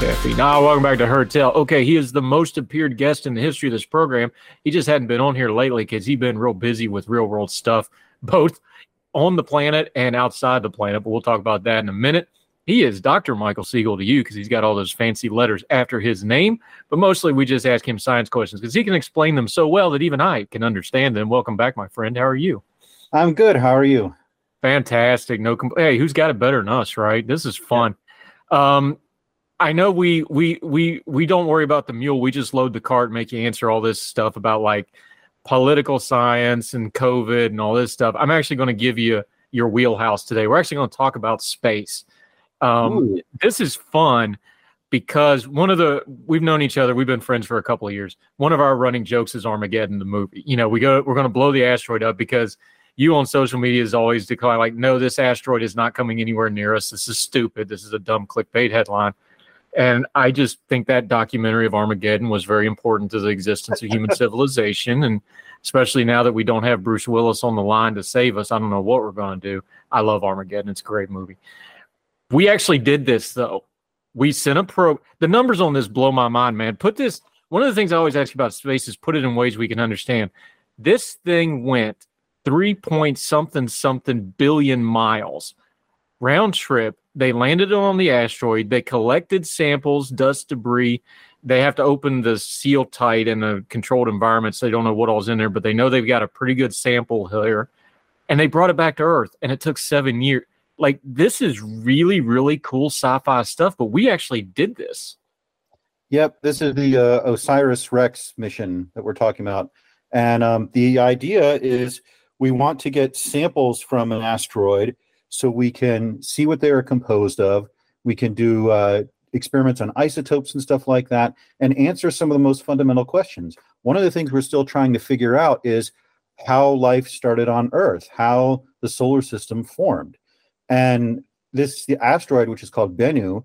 Kathy. Now, welcome back to Heard Tell. Okay, he is the most appeared guest in the history of this program. He just hadn't been on here lately because he's been real busy with real world stuff, both on the planet and outside the planet. But we'll talk about that in a minute. He is Dr. Michael Siegel to you because he's got all those fancy letters after his name. But mostly we just ask him science questions because he can explain them so well that even I can understand them. Welcome back, my friend. How are you? I'm good. How are you? Fantastic. No, compl- hey, who's got it better than us, right? This is fun. Um, I know we we we we don't worry about the mule. We just load the cart, make you answer all this stuff about like political science and COVID and all this stuff. I'm actually going to give you your wheelhouse today. We're actually going to talk about space. Um, this is fun because one of the we've known each other. We've been friends for a couple of years. One of our running jokes is Armageddon, the movie. You know, we go we're going to blow the asteroid up because you on social media is always declaring like, no, this asteroid is not coming anywhere near us. This is stupid. This is a dumb clickbait headline. And I just think that documentary of Armageddon was very important to the existence of human civilization. And especially now that we don't have Bruce Willis on the line to save us, I don't know what we're going to do. I love Armageddon. It's a great movie. We actually did this, though. We sent a pro. The numbers on this blow my mind, man. Put this, one of the things I always ask about space is put it in ways we can understand. This thing went three point something something billion miles round trip they landed on the asteroid. They collected samples, dust, debris. They have to open the seal tight in a controlled environment, so they don't know what all's in there, but they know they've got a pretty good sample here. And they brought it back to Earth, and it took seven years. Like this is really, really cool sci-fi stuff, but we actually did this. Yep, this is the uh, OSIRIS-REx mission that we're talking about, and um, the idea is we want to get samples from an asteroid so we can see what they are composed of. We can do uh, experiments on isotopes and stuff like that and answer some of the most fundamental questions. One of the things we're still trying to figure out is how life started on Earth, how the solar system formed. And this the asteroid, which is called Bennu,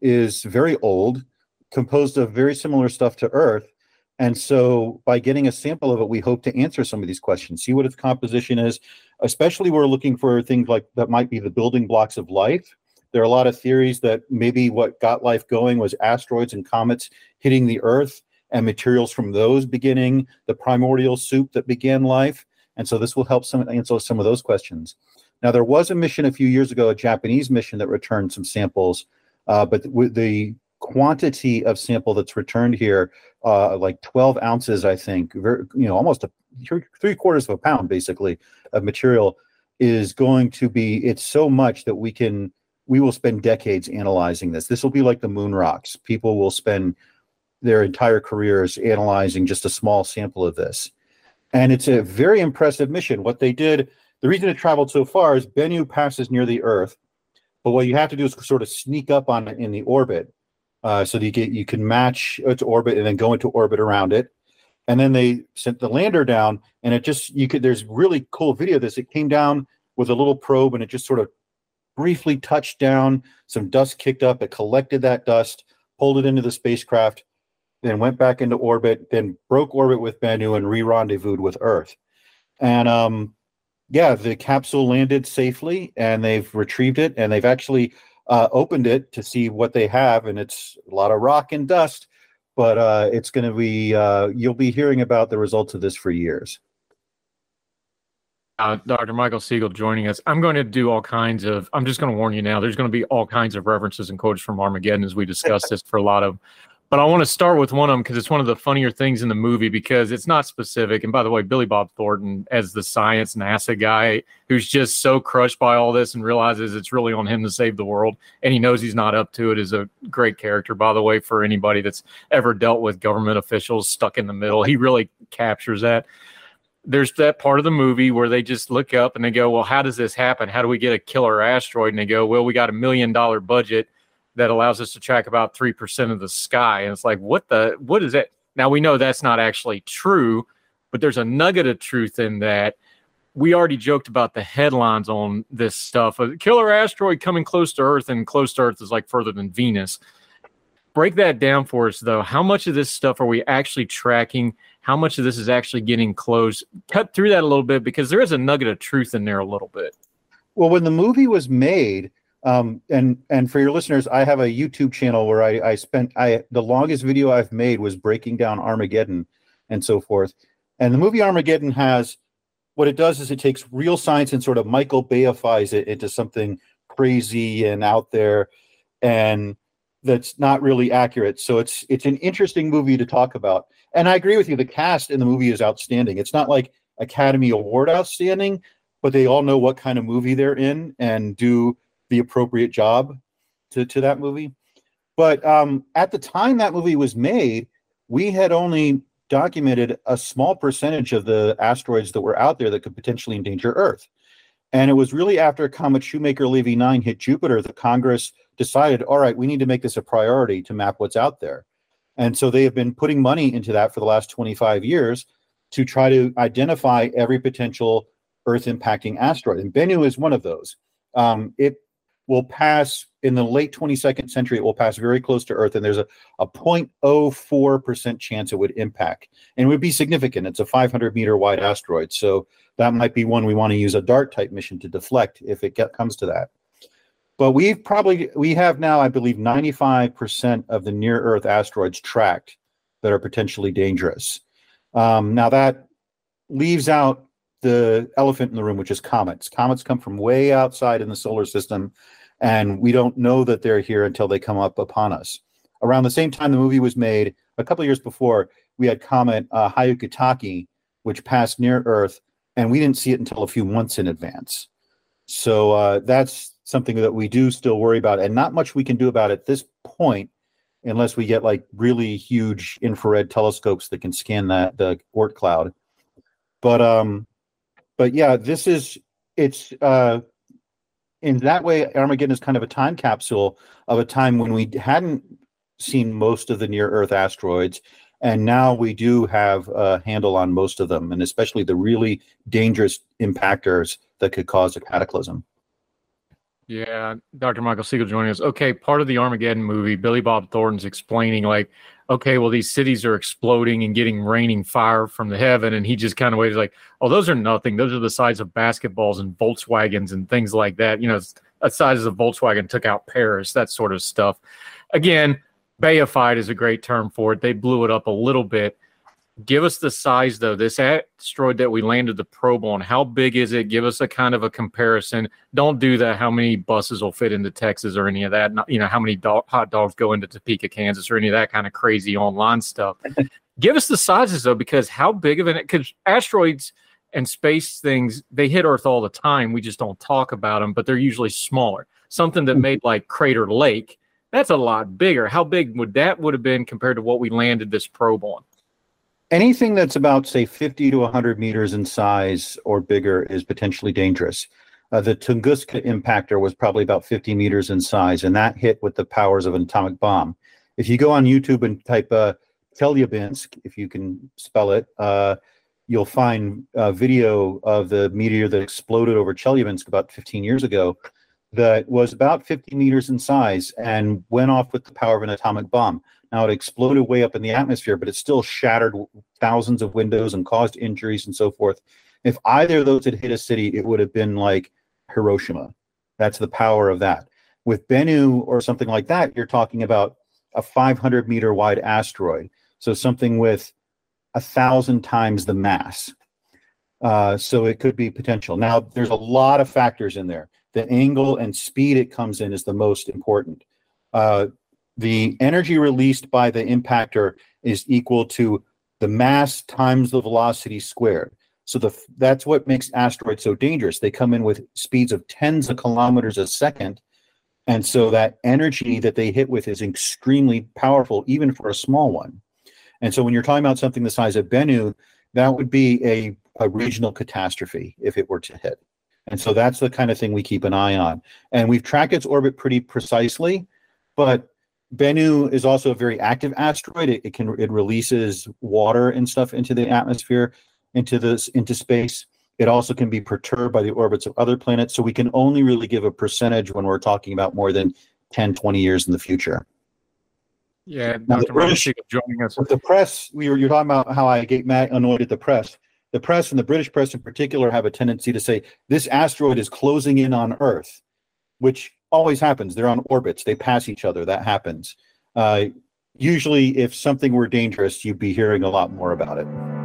is very old, composed of very similar stuff to Earth. And so by getting a sample of it, we hope to answer some of these questions, see what its composition is, especially we're looking for things like that might be the building blocks of life. There are a lot of theories that maybe what got life going was asteroids and comets hitting the Earth and materials from those beginning the primordial soup that began life. And so this will help some answer some of those questions. Now, there was a mission a few years ago, a Japanese mission that returned some samples, uh, but with the quantity of sample that's returned here, uh, like 12 ounces, I think, very, you know, almost a, three quarters of a pound, basically, of material is going to be. It's so much that we can we will spend decades analyzing this. This will be like the moon rocks. People will spend their entire careers analyzing just a small sample of this. And it's a very impressive mission. What they did, the reason it traveled so far is Bennu passes near the Earth, but what you have to do is sort of sneak up on it in the orbit uh, so you get you can match its orbit and then go into orbit around it. And then they sent the lander down, and it just you could. There's really cool video of this. It came down with a little probe, and it just sort of briefly touched down. Some dust kicked up. It collected that dust, pulled it into the spacecraft, then went back into orbit, then broke orbit with Bennu and re-rendezvoused with Earth. And um, yeah, the capsule landed safely, and they've retrieved it, and they've actually uh, opened it to see what they have, and it's a lot of rock and dust. But uh, it's going to be uh, you'll be hearing about the results of this for years. Uh, Dr. Michael Siegel joining us. I'm going to do all kinds of. I'm just going to warn you now. There's going to be all kinds of references and quotes from Armageddon as we discuss this for a lot of but I want to start with one of them because it's one of the funnier things in the movie because it's not specific. And by the way, Billy Bob Thornton as the science NASA guy who's just so crushed by all this and realizes it's really on him to save the world, and he knows he's not up to it is a great character. By the way, for anybody that's ever dealt with government officials stuck in the middle, he really captures that. There's that part of the movie where they just look up and they go, "Well, how does this happen? How do we get a killer asteroid?" And they go, "Well, we got a million dollar budget." That allows us to track about 3% of the sky. And it's like, what the, what is it? Now we know that's not actually true, but there's a nugget of truth in that. We already joked about the headlines on this stuff. A killer asteroid coming close to Earth, and close to Earth is like further than Venus. Break that down for us, though. How much of this stuff are we actually tracking? How much of this is actually getting close? Cut through that a little bit because there is a nugget of truth in there a little bit. Well, when the movie was made, um, and and for your listeners, I have a YouTube channel where I, I spent I the longest video I've made was breaking down Armageddon and so forth. And the movie Armageddon has what it does is it takes real science and sort of Michael Bayifies it into something crazy and out there, and that's not really accurate. So it's it's an interesting movie to talk about. And I agree with you. The cast in the movie is outstanding. It's not like Academy Award outstanding, but they all know what kind of movie they're in and do the appropriate job to, to that movie. But um, at the time that movie was made, we had only documented a small percentage of the asteroids that were out there that could potentially endanger Earth. And it was really after Comet Shoemaker Levy 9 hit Jupiter that Congress decided, all right, we need to make this a priority to map what's out there. And so they have been putting money into that for the last 25 years to try to identify every potential Earth impacting asteroid. And Bennu is one of those. Um, it will pass in the late 22nd century, it will pass very close to Earth, and there's a, a 0.04% chance it would impact. And it would be significant. It's a 500 meter wide asteroid. So that might be one we want to use a DART type mission to deflect if it get, comes to that. But we've probably, we have now, I believe, 95% of the near Earth asteroids tracked that are potentially dangerous. Um, now that leaves out the elephant in the room, which is comets. Comets come from way outside in the solar system, and we don't know that they're here until they come up upon us. Around the same time the movie was made, a couple years before, we had comet uh, which passed near Earth, and we didn't see it until a few months in advance. So uh, that's something that we do still worry about, and not much we can do about at this point, unless we get like really huge infrared telescopes that can scan that the Oort cloud. But um, but yeah, this is it's uh, in that way. Armageddon is kind of a time capsule of a time when we hadn't seen most of the near Earth asteroids, and now we do have a handle on most of them, and especially the really dangerous impactors that could cause a cataclysm. Yeah, Dr. Michael Siegel joining us. Okay, part of the Armageddon movie, Billy Bob Thornton's explaining like, okay, well these cities are exploding and getting raining fire from the heaven, and he just kind of waits like, oh, those are nothing. Those are the size of basketballs and Volkswagens and things like that. You know, a size of Volkswagen took out Paris, that sort of stuff. Again, Bayified is a great term for it. They blew it up a little bit. Give us the size though. This asteroid that we landed the probe on, how big is it? Give us a kind of a comparison. Don't do that. How many buses will fit into Texas or any of that? Not, you know, how many hot dogs go into Topeka, Kansas, or any of that kind of crazy online stuff. Give us the sizes though, because how big of an because asteroids and space things they hit Earth all the time. We just don't talk about them, but they're usually smaller. Something that made like Crater Lake, that's a lot bigger. How big would that would have been compared to what we landed this probe on? Anything that's about say 50 to 100 meters in size or bigger is potentially dangerous. Uh, the tunguska impactor was probably about 50 meters in size and that hit with the powers of an atomic bomb. If you go on youtube and type uh, chelyabinsk if you can spell it uh, you'll find a video of the meteor that exploded over chelyabinsk about 15 years ago that was about 50 meters in size and went off with the power of an atomic bomb now it exploded way up in the atmosphere, but it still shattered thousands of windows and caused injuries and so forth. If either of those had hit a city, it would have been like Hiroshima. That's the power of that. With Bennu or something like that, you're talking about a 500 meter wide asteroid. So something with a thousand times the mass. Uh, so it could be potential. Now, there's a lot of factors in there. The angle and speed it comes in is the most important. Uh, the energy released by the impactor is equal to the mass times the velocity squared. So the that's what makes asteroids so dangerous. They come in with speeds of tens of kilometers a second, and so that energy that they hit with is extremely powerful, even for a small one. And so when you're talking about something the size of Bennu, that would be a, a regional catastrophe if it were to hit. And so that's the kind of thing we keep an eye on. And we've tracked its orbit pretty precisely but Bennu is also a very active asteroid. It, it, can it releases water and stuff into the atmosphere, into this into space. It also can be perturbed by the orbits of other planets. So we can only really give a percentage when we're talking about more than 10, 20 years in the future. Yeah, Now, the Dr. British- joining us. With the press, we were you're talking about how I get mad annoyed at the press. The press and the British press in particular have a tendency to say this asteroid is closing in on Earth, which always happens. They're on orbits; they pass each other. That happens. Uh, usually, if something were dangerous, you'd be hearing a lot more about it.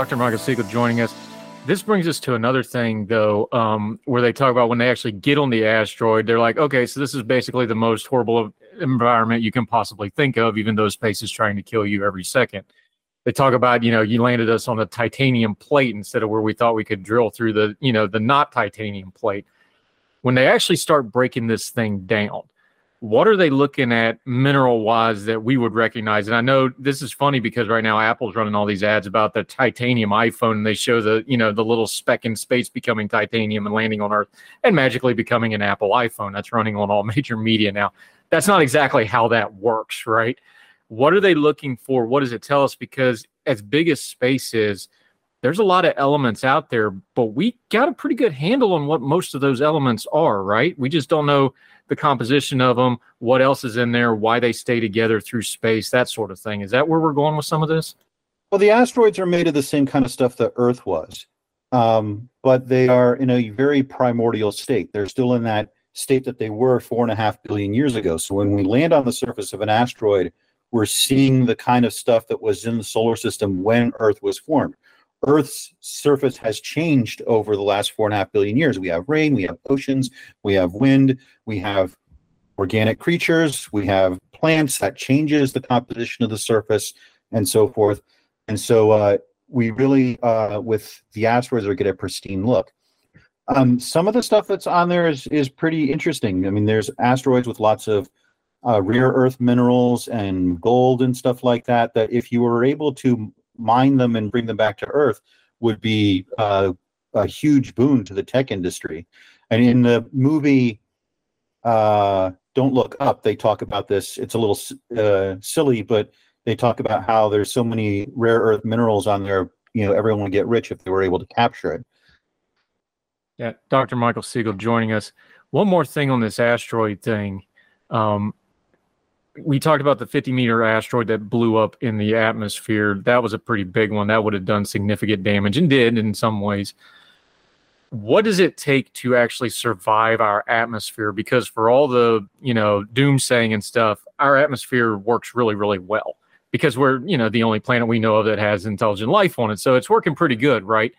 Dr. Michael Siegel joining us. This brings us to another thing, though, um, where they talk about when they actually get on the asteroid, they're like, okay, so this is basically the most horrible environment you can possibly think of, even though space is trying to kill you every second. They talk about, you know, you landed us on a titanium plate instead of where we thought we could drill through the, you know, the not titanium plate. When they actually start breaking this thing down, what are they looking at mineral wise that we would recognize? And I know this is funny because right now Apple's running all these ads about the titanium iPhone and they show the, you know, the little speck in space becoming titanium and landing on Earth and magically becoming an Apple iPhone. That's running on all major media now. That's not exactly how that works, right? What are they looking for? What does it tell us? Because as big as space is, there's a lot of elements out there, but we got a pretty good handle on what most of those elements are, right? We just don't know the composition of them, what else is in there, why they stay together through space, that sort of thing. Is that where we're going with some of this? Well, the asteroids are made of the same kind of stuff that Earth was, um, but they are in a very primordial state. They're still in that state that they were four and a half billion years ago. So when we land on the surface of an asteroid, we're seeing the kind of stuff that was in the solar system when Earth was formed. Earth's surface has changed over the last four and a half billion years. We have rain, we have oceans, we have wind, we have organic creatures, we have plants that changes the composition of the surface and so forth. And so uh, we really, uh, with the asteroids, we get a pristine look. Um, some of the stuff that's on there is is pretty interesting. I mean, there's asteroids with lots of uh, rare earth minerals and gold and stuff like that. That if you were able to mine them and bring them back to Earth, would be uh, a huge boon to the tech industry. And in the movie uh, "Don't Look Up," they talk about this. It's a little uh, silly, but they talk about how there's so many rare earth minerals on there. You know, everyone would get rich if they were able to capture it. Yeah, Dr. Michael Siegel joining us. One more thing on this asteroid thing. Um, we talked about the 50 meter asteroid that blew up in the atmosphere. That was a pretty big one. That would have done significant damage and did in some ways. What does it take to actually survive our atmosphere? Because for all the, you know, doomsaying and stuff, our atmosphere works really, really well because we're, you know, the only planet we know of that has intelligent life on it. So it's working pretty good, right?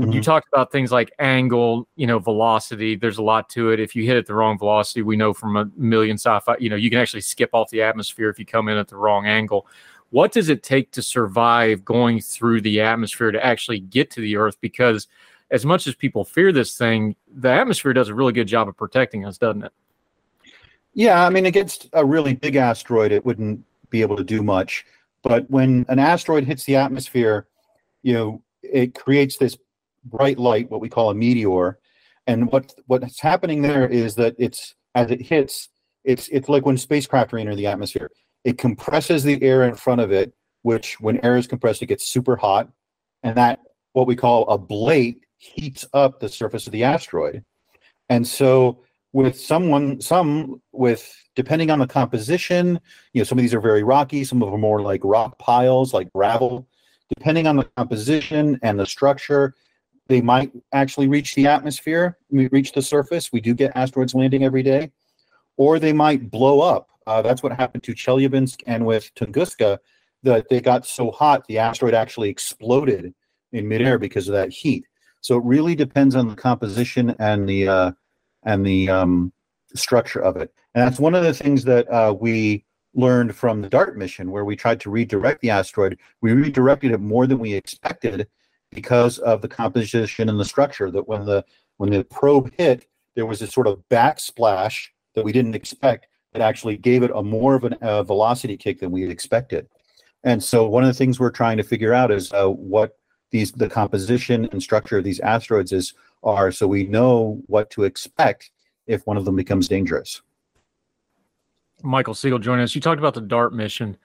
Mm-hmm. You talked about things like angle, you know, velocity. There's a lot to it. If you hit at the wrong velocity, we know from a million sci-fi, you know, you can actually skip off the atmosphere if you come in at the wrong angle. What does it take to survive going through the atmosphere to actually get to the Earth? Because as much as people fear this thing, the atmosphere does a really good job of protecting us, doesn't it? Yeah, I mean, against a really big asteroid, it wouldn't be able to do much. But when an asteroid hits the atmosphere, you know, it creates this bright light, what we call a meteor. And what what's happening there is that it's as it hits, it's it's like when spacecraft are enter the atmosphere. It compresses the air in front of it, which when air is compressed, it gets super hot, and that what we call ablate heats up the surface of the asteroid. And so with someone some with depending on the composition, you know, some of these are very rocky, some of them are more like rock piles, like gravel. Depending on the composition and the structure, they might actually reach the atmosphere, reach the surface. We do get asteroids landing every day, or they might blow up. Uh, that's what happened to Chelyabinsk and with Tunguska, that they got so hot the asteroid actually exploded in midair because of that heat. So it really depends on the composition and the uh, and the um, structure of it. And that's one of the things that uh, we learned from the DART mission, where we tried to redirect the asteroid. We redirected it more than we expected because of the composition and the structure. That when the when the probe hit, there was this sort of backsplash that we didn't expect that actually gave it a more of a velocity kick than we had expected. And so one of the things we're trying to figure out is uh, what these the composition and structure of these asteroids is are so we know what to expect if one of them becomes dangerous. Michael Siegel joining us. You talked about the DART mission.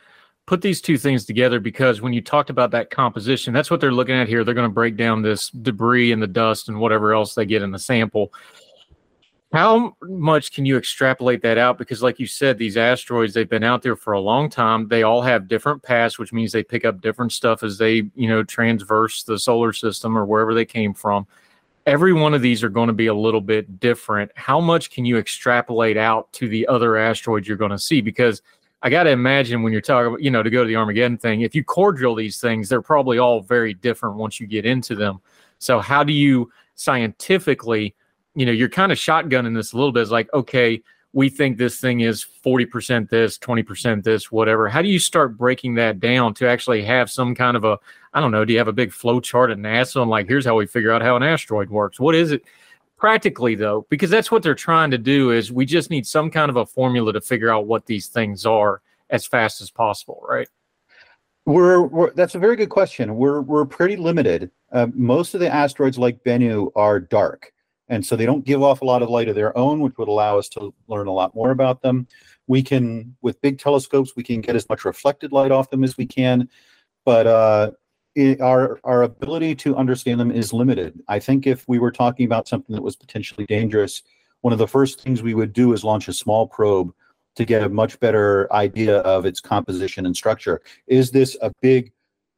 Put these two things together because when you talked about that composition, that's what they're looking at here. They're going to break down this debris and the dust and whatever else they get in the sample. How much can you extrapolate that out? Because, like you said, these asteroids, they've been out there for a long time. They all have different paths, which means they pick up different stuff as they, you know, transverse the solar system or wherever they came from. Every one of these are going to be a little bit different. How much can you extrapolate out to the other asteroids you're going to see? Because I got to imagine when you're talking about, you know, to go to the Armageddon thing, if you core drill these things, they're probably all very different once you get into them. So, how do you scientifically you know, you're kind of shotgunning this a little bit. It's like, okay, we think this thing is 40% this, 20% this, whatever. How do you start breaking that down to actually have some kind of a, I don't know, do you have a big flow chart at NASA and like, here's how we figure out how an asteroid works? What is it practically though? Because that's what they're trying to do is we just need some kind of a formula to figure out what these things are as fast as possible, right? We're, we're that's a very good question. We're we're pretty limited. Uh, most of the asteroids like Bennu are dark and so they don't give off a lot of light of their own, which would allow us to learn a lot more about them. We can, with big telescopes, we can get as much reflected light off them as we can, but uh, it, our our ability to understand them is limited. I think if we were talking about something that was potentially dangerous, one of the first things we would do is launch a small probe to get a much better idea of its composition and structure. Is this a big,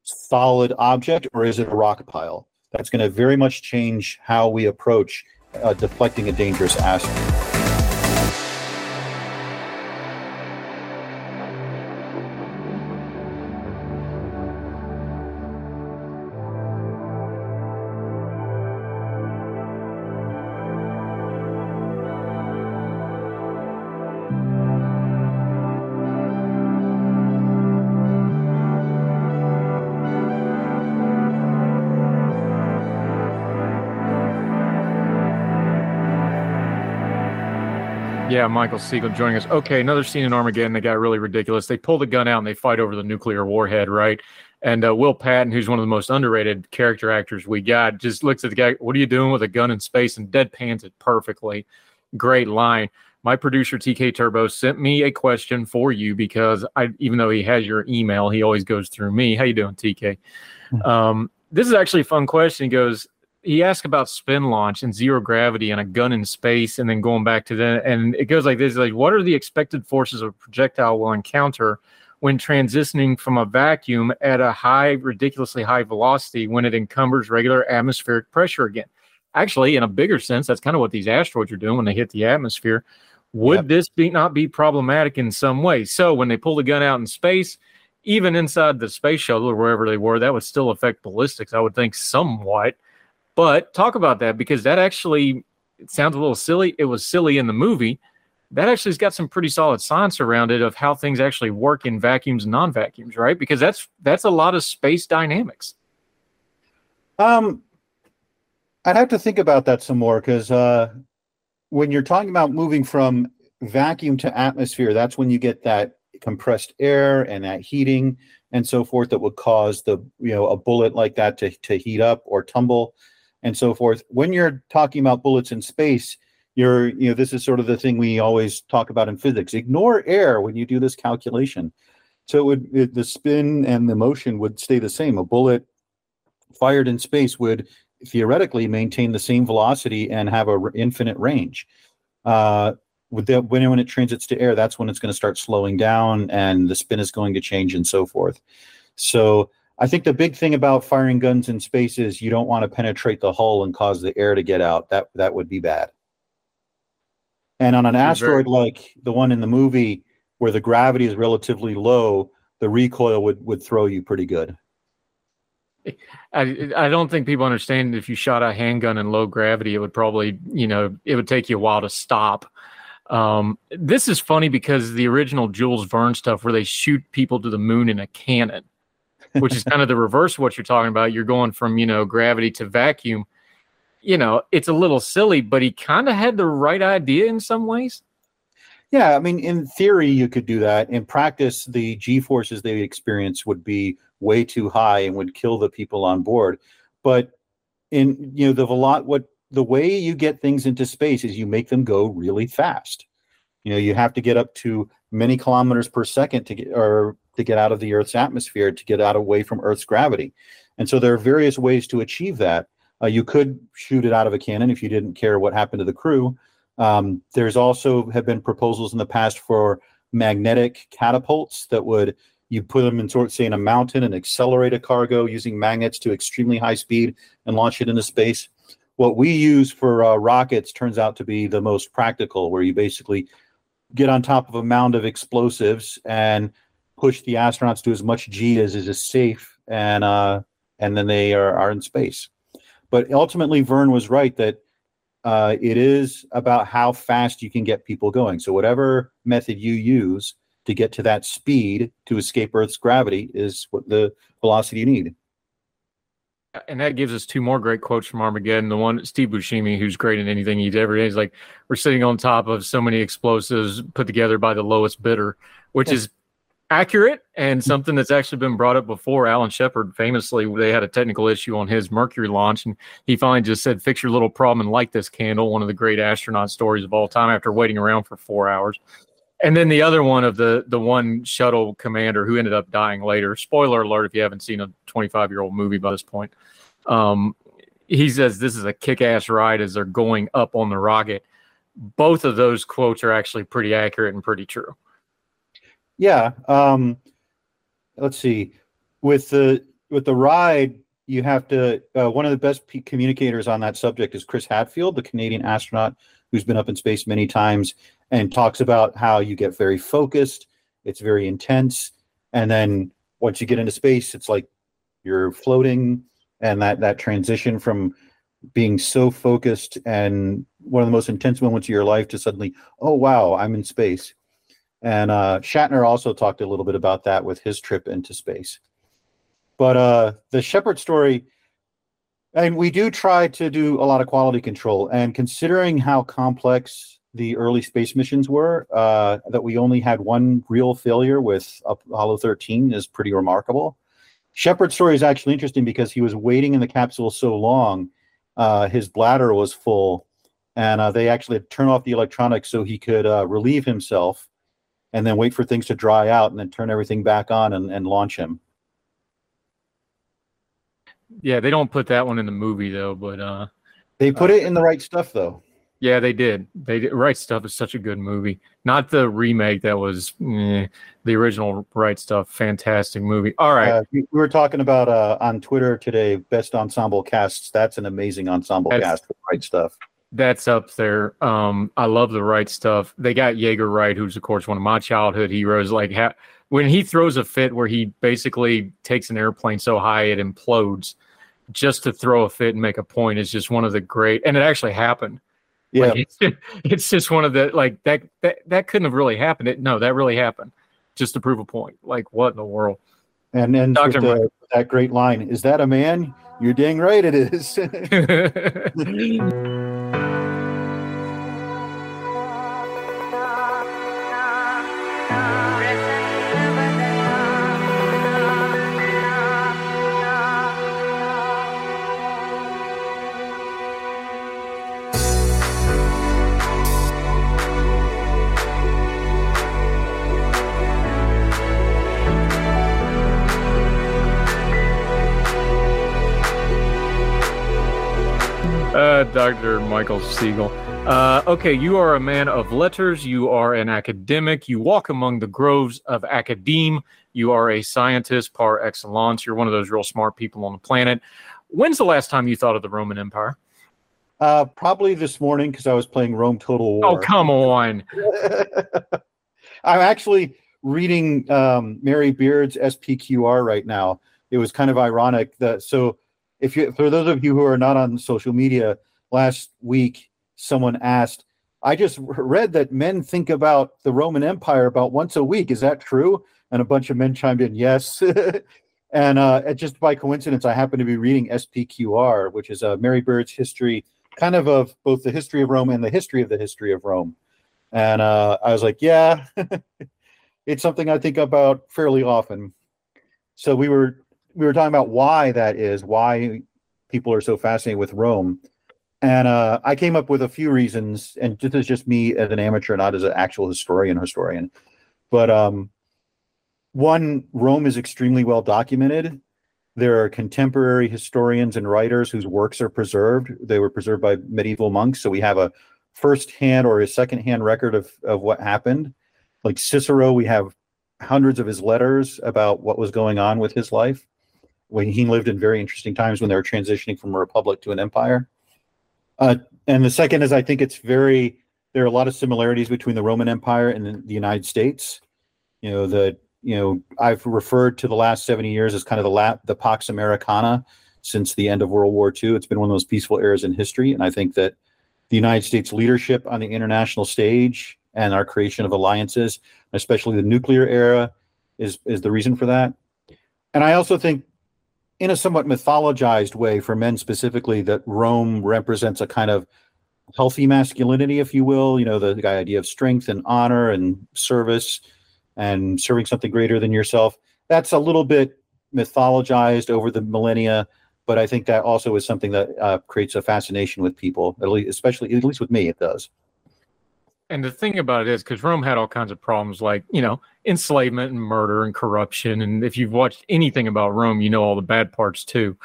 solid object, or is it a rock pile? That's going to very much change how we approach uh, deflecting a dangerous asteroid. Yeah, Michael Siegel joining us. Okay, another scene in Armageddon that got really ridiculous. They pull the gun out and they fight over the nuclear warhead, right? And uh, Will Patton, who's one of the most underrated character actors we got, just looks at the guy, What are you doing with a gun in space? and deadpans it perfectly. Great line. My producer, TK Turbo, sent me a question for you because I, even though he has your email, he always goes through me. How you doing, TK? Hmm. Um, this is actually a fun question. He goes, he asked about spin launch and zero gravity and a gun in space, and then going back to the and it goes like this: like, what are the expected forces a projectile will encounter when transitioning from a vacuum at a high, ridiculously high velocity when it encumbers regular atmospheric pressure again? Actually, in a bigger sense, that's kind of what these asteroids are doing when they hit the atmosphere. Would yep. this be not be problematic in some way? So when they pull the gun out in space, even inside the space shuttle or wherever they were, that would still affect ballistics, I would think, somewhat. But talk about that because that actually sounds a little silly. It was silly in the movie. That actually has got some pretty solid science around it of how things actually work in vacuums and non-vacuums, right? Because that's that's a lot of space dynamics. Um, I'd have to think about that some more because uh, when you're talking about moving from vacuum to atmosphere, that's when you get that compressed air and that heating and so forth that would cause the you know a bullet like that to, to heat up or tumble and so forth. When you're talking about bullets in space, you're, you know, this is sort of the thing we always talk about in physics. Ignore air when you do this calculation. So it would it, the spin and the motion would stay the same. A bullet fired in space would theoretically maintain the same velocity and have a infinite range. Uh, with the, when when it transits to air, that's when it's going to start slowing down and the spin is going to change and so forth. So I think the big thing about firing guns in space is you don't want to penetrate the hull and cause the air to get out. That that would be bad. And on an asteroid like the one in the movie, where the gravity is relatively low, the recoil would would throw you pretty good. I I don't think people understand if you shot a handgun in low gravity, it would probably you know it would take you a while to stop. Um, this is funny because the original Jules Verne stuff, where they shoot people to the moon in a cannon, which is kind of the reverse of what you're talking about. You're going from you know gravity to vacuum. You know, it's a little silly, but he kind of had the right idea in some ways. Yeah, I mean, in theory, you could do that. In practice, the G forces they experience would be way too high and would kill the people on board. But in you know the velot, what the way you get things into space is you make them go really fast. You know, you have to get up to many kilometers per second to get or to get out of the Earth's atmosphere to get out away from Earth's gravity. And so there are various ways to achieve that. Uh, you could shoot it out of a cannon if you didn't care what happened to the crew. Um, there's also have been proposals in the past for magnetic catapults that would you put them in sort of say in a mountain and accelerate a cargo using magnets to extremely high speed and launch it into space. What we use for uh, rockets turns out to be the most practical, where you basically get on top of a mound of explosives and push the astronauts to as much g as is safe, and uh, and then they are, are in space. But ultimately, Verne was right that uh, it is about how fast you can get people going. So whatever method you use to get to that speed to escape Earth's gravity is what the velocity you need. And that gives us two more great quotes from Armageddon. The one Steve Buscemi, who's great in anything he's ever He's like, "We're sitting on top of so many explosives put together by the lowest bidder," which is accurate and something that's actually been brought up before. Alan Shepard famously, they had a technical issue on his Mercury launch, and he finally just said, "Fix your little problem and light this candle." One of the great astronaut stories of all time. After waiting around for four hours, and then the other one of the the one shuttle commander who ended up dying later. Spoiler alert if you haven't seen a 25 year old movie by this point. Um, he says this is a kick ass ride as they're going up on the rocket. Both of those quotes are actually pretty accurate and pretty true. Yeah. Um, let's see. With the with the ride, you have to. Uh, one of the best p- communicators on that subject is Chris Hadfield, the Canadian astronaut who's been up in space many times, and talks about how you get very focused. It's very intense, and then once you get into space, it's like you're floating, and that that transition from being so focused and one of the most intense moments of your life to suddenly, oh wow, I'm in space and uh, Shatner also talked a little bit about that with his trip into space. But uh, the Shepard story, and we do try to do a lot of quality control. And considering how complex the early space missions were, uh, that we only had one real failure with Apollo 13 is pretty remarkable. Shepard's story is actually interesting because he was waiting in the capsule so long, uh, his bladder was full, and uh, they actually had to turn off the electronics so he could uh, relieve himself and then wait for things to dry out and then turn everything back on and, and launch him. Yeah, they don't put that one in the movie though, but uh they put uh, it in the right stuff though. Yeah, they did. They did. Right Stuff is such a good movie. Not the remake that was eh, the original Right Stuff. Fantastic movie. All right. Uh, we were talking about uh, on Twitter today, best ensemble casts. That's an amazing ensemble That's, cast Right Stuff. That's up there. Um, I love the right stuff. They got Yeager right, who's of course one of my childhood heroes. Like ha- when he throws a fit where he basically takes an airplane so high it implodes, just to throw a fit and make a point is just one of the great. And it actually happened. Yeah, like it's, just, it's just one of the like that that that couldn't have really happened. It, no, that really happened, just to prove a point. Like what in the world? And then. The, that great line: "Is that a man?" You're dang right, it is. Uh, Dr. Michael Siegel. Uh, okay, you are a man of letters. You are an academic. You walk among the groves of academe. You are a scientist par excellence. You're one of those real smart people on the planet. When's the last time you thought of the Roman Empire? Uh, probably this morning because I was playing Rome Total War. Oh, come on. I'm actually reading um, Mary Beard's SPQR right now. It was kind of ironic that so if you for those of you who are not on social media, last week someone asked, I just read that men think about the Roman Empire about once a week. Is that true? And a bunch of men chimed in, yes. and uh, just by coincidence, I happen to be reading SPQR, which is uh, Mary Beard's history, kind of of both the history of Rome and the history of the history of Rome. And uh, I was like, yeah, it's something I think about fairly often. So we were we were talking about why that is, why people are so fascinated with Rome. And uh, I came up with a few reasons, and this is just me as an amateur, not as an actual historian. Historian, but um, one, Rome is extremely well documented. There are contemporary historians and writers whose works are preserved. They were preserved by medieval monks, so we have a first-hand or a second-hand record of of what happened. Like Cicero, we have hundreds of his letters about what was going on with his life when he lived in very interesting times when they were transitioning from a republic to an empire. Uh, and the second is I think it's very there are a lot of similarities between the Roman Empire and the, United States. You know the you know I've referred to the last seventy years as kind of the la- the Pax Americana since the end of World War II. It's been one of those peaceful eras in history, and I think that the United States leadership on the international stage and our creation of alliances, especially the nuclear era, is is the reason for that. And I also think in a somewhat mythologized way for men specifically that Rome represents a kind of healthy masculinity, if you will, you know, the, the idea of strength and honor and service and serving something greater than yourself. That's a little bit mythologized over the millennia, but I think that also is something that uh, creates a fascination with people, at least, especially at least with me, it does. And the thing about it is, because Rome had all kinds of problems like, you know, enslavement and murder and corruption. And if you've watched anything about Rome, you know all the bad parts too.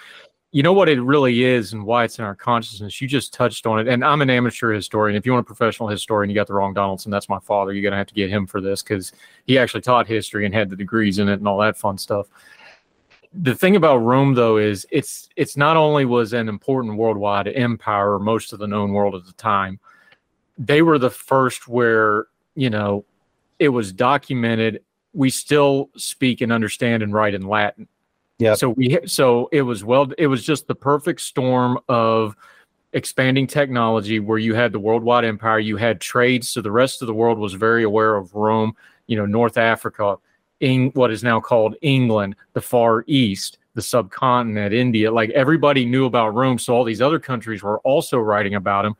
You know what it really is and why it's in our consciousness. You just touched on it. And I'm an amateur historian. If you want a professional historian, you got the wrong Donaldson. That's my father. You're going to have to get him for this because he actually taught history and had the degrees in it and all that fun stuff. The thing about Rome, though, is it's it's not only was an important worldwide empire, most of the known world at the time, they were the first where you know it was documented. We still speak and understand and write in latin. Yeah so we so it was well it was just the perfect storm of expanding technology where you had the worldwide empire you had trade so the rest of the world was very aware of rome you know north africa in what is now called england the far east the subcontinent india like everybody knew about rome so all these other countries were also writing about him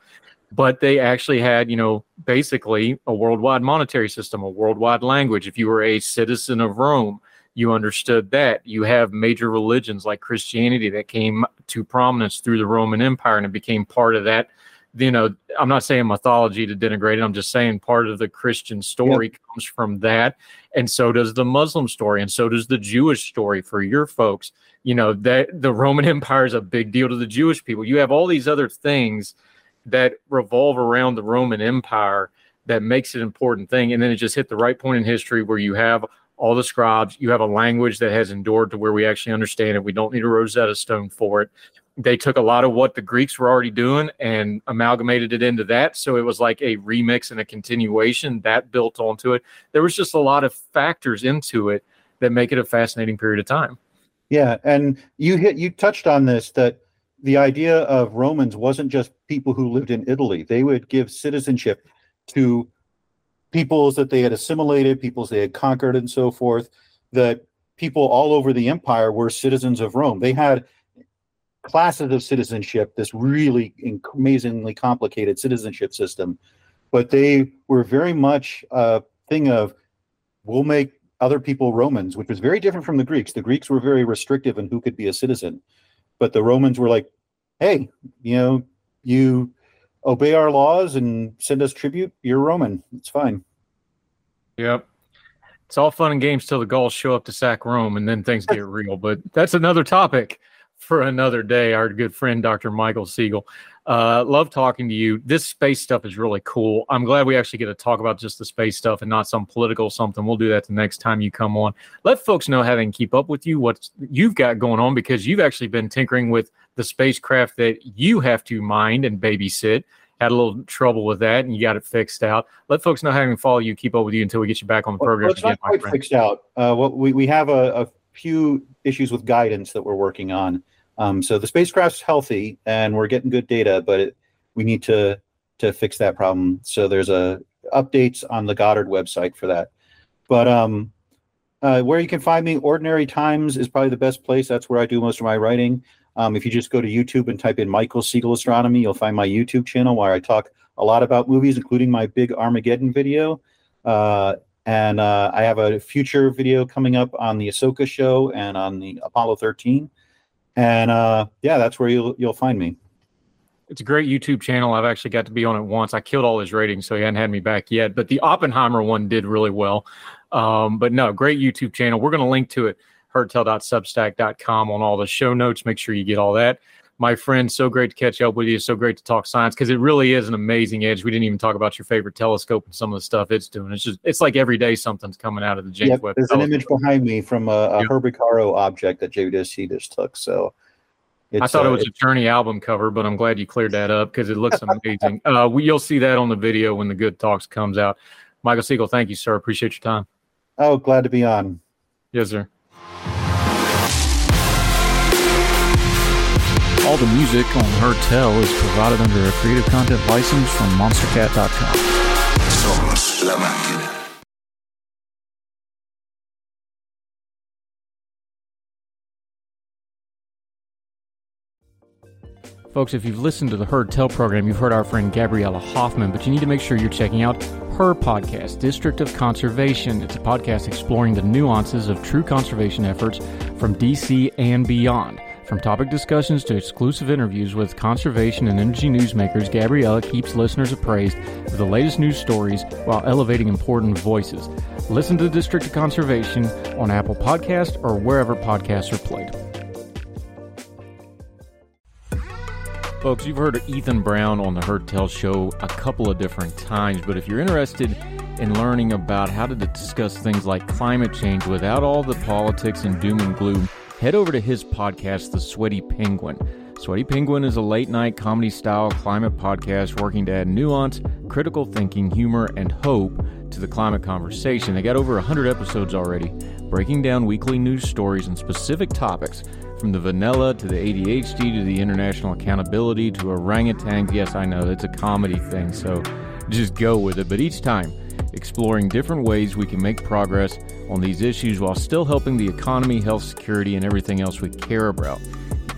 but they actually had, you know, basically a worldwide monetary system, a worldwide language. If you were a citizen of Rome, you understood that. You have major religions like Christianity that came to prominence through the Roman Empire and it became part of that. You know, I'm not saying mythology to denigrate it. I'm just saying part of the Christian story yep. comes from that. And so does the Muslim story. And so does the Jewish story for your folks. You know, that the Roman Empire is a big deal to the Jewish people. You have all these other things that revolve around the Roman Empire that makes it an important thing. And then it just hit the right point in history where you have all the scribes, you have a language that has endured to where we actually understand it. We don't need a Rosetta Stone for it. They took a lot of what the Greeks were already doing and amalgamated it into that. So it was like a remix and a continuation that built onto it. There was just a lot of factors into it that make it a fascinating period of time. Yeah, and you hit you touched on this that the idea of Romans wasn't just people who lived in Italy. They would give citizenship to peoples that they had assimilated, peoples they had conquered, and so forth. That people all over the empire were citizens of Rome. They had classes of citizenship, this really amazingly complicated citizenship system, but they were very much a thing of we'll make other people Romans, which was very different from the Greeks. The Greeks were very restrictive in who could be a citizen but the Romans were like, hey, you know, you obey our laws and send us tribute, you're Roman. It's fine. Yep. It's all fun and games till the Gauls show up to sack Rome and then things get real. But that's another topic for another day. Our good friend, Dr. Michael Siegel. Uh, love talking to you. This space stuff is really cool. I'm glad we actually get to talk about just the space stuff and not some political something. We'll do that the next time you come on. Let folks know how they can keep up with you, what you've got going on, because you've actually been tinkering with the spacecraft that you have to mind and babysit. Had a little trouble with that, and you got it fixed out. Let folks know how they can follow you, keep up with you until we get you back on the program. Well, it's again, not quite fixed out. Uh, well, we we have a, a few issues with guidance that we're working on. Um, so the spacecraft's healthy and we're getting good data, but it, we need to to fix that problem. So there's a updates on the Goddard website for that. But um, uh, where you can find me, Ordinary Times is probably the best place. That's where I do most of my writing. Um, if you just go to YouTube and type in Michael Siegel Astronomy, you'll find my YouTube channel where I talk a lot about movies, including my big Armageddon video. Uh, and uh, I have a future video coming up on the Ahsoka show and on the Apollo 13. And uh, yeah, that's where you'll you'll find me. It's a great YouTube channel. I've actually got to be on it once. I killed all his ratings, so he hadn't had me back yet. But the Oppenheimer one did really well. Um, but no, great YouTube channel. We're going to link to it, heardtell.substack.com on all the show notes. Make sure you get all that my friend. So great to catch up with you. So great to talk science because it really is an amazing edge. We didn't even talk about your favorite telescope and some of the stuff it's doing. It's just it's like every day something's coming out of the James yep, Webb. There's telescope. an image behind me from a, a yep. Herbig-Haro object that JWST just took. So. I thought uh, it was a Journey album cover, but I'm glad you cleared that up because it looks amazing. uh, we, you'll see that on the video when the Good Talks comes out. Michael Siegel, thank you, sir. Appreciate your time. Oh, glad to be on. Yes, sir. All the music on Heard Tell is provided under a Creative Content license from MonsterCat.com. Somos la máquina. Folks, if you've listened to the Heard Tell program, you've heard our friend Gabriella Hoffman, but you need to make sure you're checking out her podcast, District of Conservation. It's a podcast exploring the nuances of true conservation efforts from DC and beyond. From topic discussions to exclusive interviews with conservation and energy newsmakers, Gabriella keeps listeners appraised of the latest news stories while elevating important voices. Listen to the District of Conservation on Apple Podcast or wherever podcasts are played. Folks, you've heard Ethan Brown on the Heard Tell show a couple of different times, but if you're interested in learning about how to discuss things like climate change without all the politics and doom and gloom, head over to his podcast, The Sweaty Penguin. Sweaty Penguin is a late night comedy style climate podcast working to add nuance, critical thinking, humor, and hope to the climate conversation. They got over 100 episodes already, breaking down weekly news stories and specific topics from the vanilla to the ADHD to the international accountability to orangutans. Yes, I know it's a comedy thing, so just go with it. But each time, exploring different ways we can make progress on these issues while still helping the economy, health, security, and everything else we care about.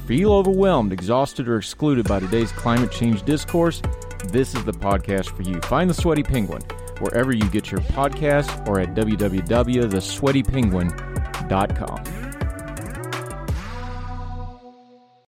Feel overwhelmed, exhausted, or excluded by today's climate change discourse? This is the podcast for you. Find the Sweaty Penguin wherever you get your podcasts or at www.thesweatypenguin.com.